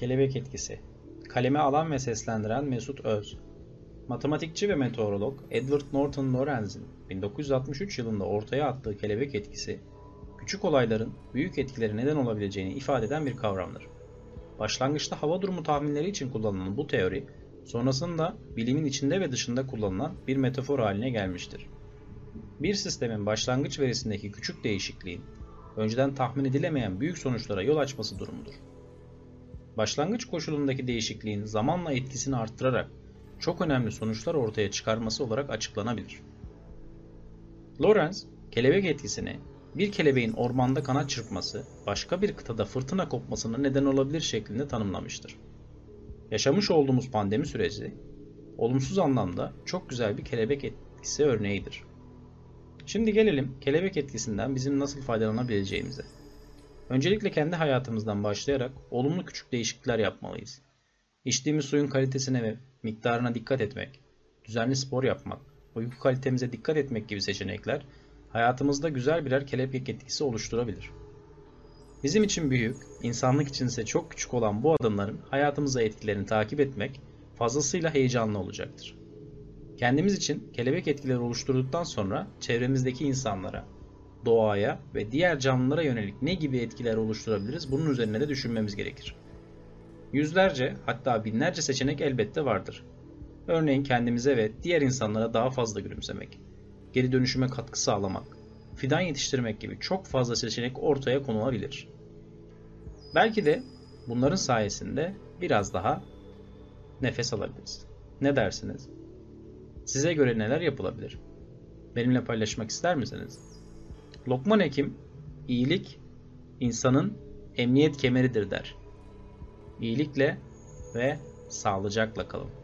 Kelebek etkisi. Kaleme alan ve seslendiren Mesut Öz. Matematikçi ve meteorolog Edward Norton Lorenz'in 1963 yılında ortaya attığı kelebek etkisi, küçük olayların büyük etkileri neden olabileceğini ifade eden bir kavramdır. Başlangıçta hava durumu tahminleri için kullanılan bu teori, sonrasında bilimin içinde ve dışında kullanılan bir metafor haline gelmiştir. Bir sistemin başlangıç verisindeki küçük değişikliğin, önceden tahmin edilemeyen büyük sonuçlara yol açması durumudur. Başlangıç koşulundaki değişikliğin zamanla etkisini arttırarak çok önemli sonuçlar ortaya çıkarması olarak açıklanabilir. Lorenz, kelebek etkisini bir kelebeğin ormanda kanat çırpması, başka bir kıtada fırtına kopmasına neden olabilir şeklinde tanımlamıştır. Yaşamış olduğumuz pandemi süreci, olumsuz anlamda çok güzel bir kelebek etkisi örneğidir. Şimdi gelelim kelebek etkisinden bizim nasıl faydalanabileceğimize. Öncelikle kendi hayatımızdan başlayarak olumlu küçük değişiklikler yapmalıyız. İçtiğimiz suyun kalitesine ve miktarına dikkat etmek, düzenli spor yapmak, uyku kalitemize dikkat etmek gibi seçenekler hayatımızda güzel birer kelebek etkisi oluşturabilir. Bizim için büyük, insanlık için ise çok küçük olan bu adımların hayatımıza etkilerini takip etmek fazlasıyla heyecanlı olacaktır. Kendimiz için kelebek etkileri oluşturduktan sonra çevremizdeki insanlara, doğaya ve diğer canlılara yönelik ne gibi etkiler oluşturabiliriz bunun üzerine de düşünmemiz gerekir. Yüzlerce hatta binlerce seçenek elbette vardır. Örneğin kendimize ve diğer insanlara daha fazla gülümsemek, geri dönüşüme katkı sağlamak, fidan yetiştirmek gibi çok fazla seçenek ortaya konulabilir. Belki de bunların sayesinde biraz daha nefes alabiliriz. Ne dersiniz? Size göre neler yapılabilir? Benimle paylaşmak ister misiniz? Lokman Hekim, iyilik insanın emniyet kemeridir der. İyilikle ve sağlıcakla kalın.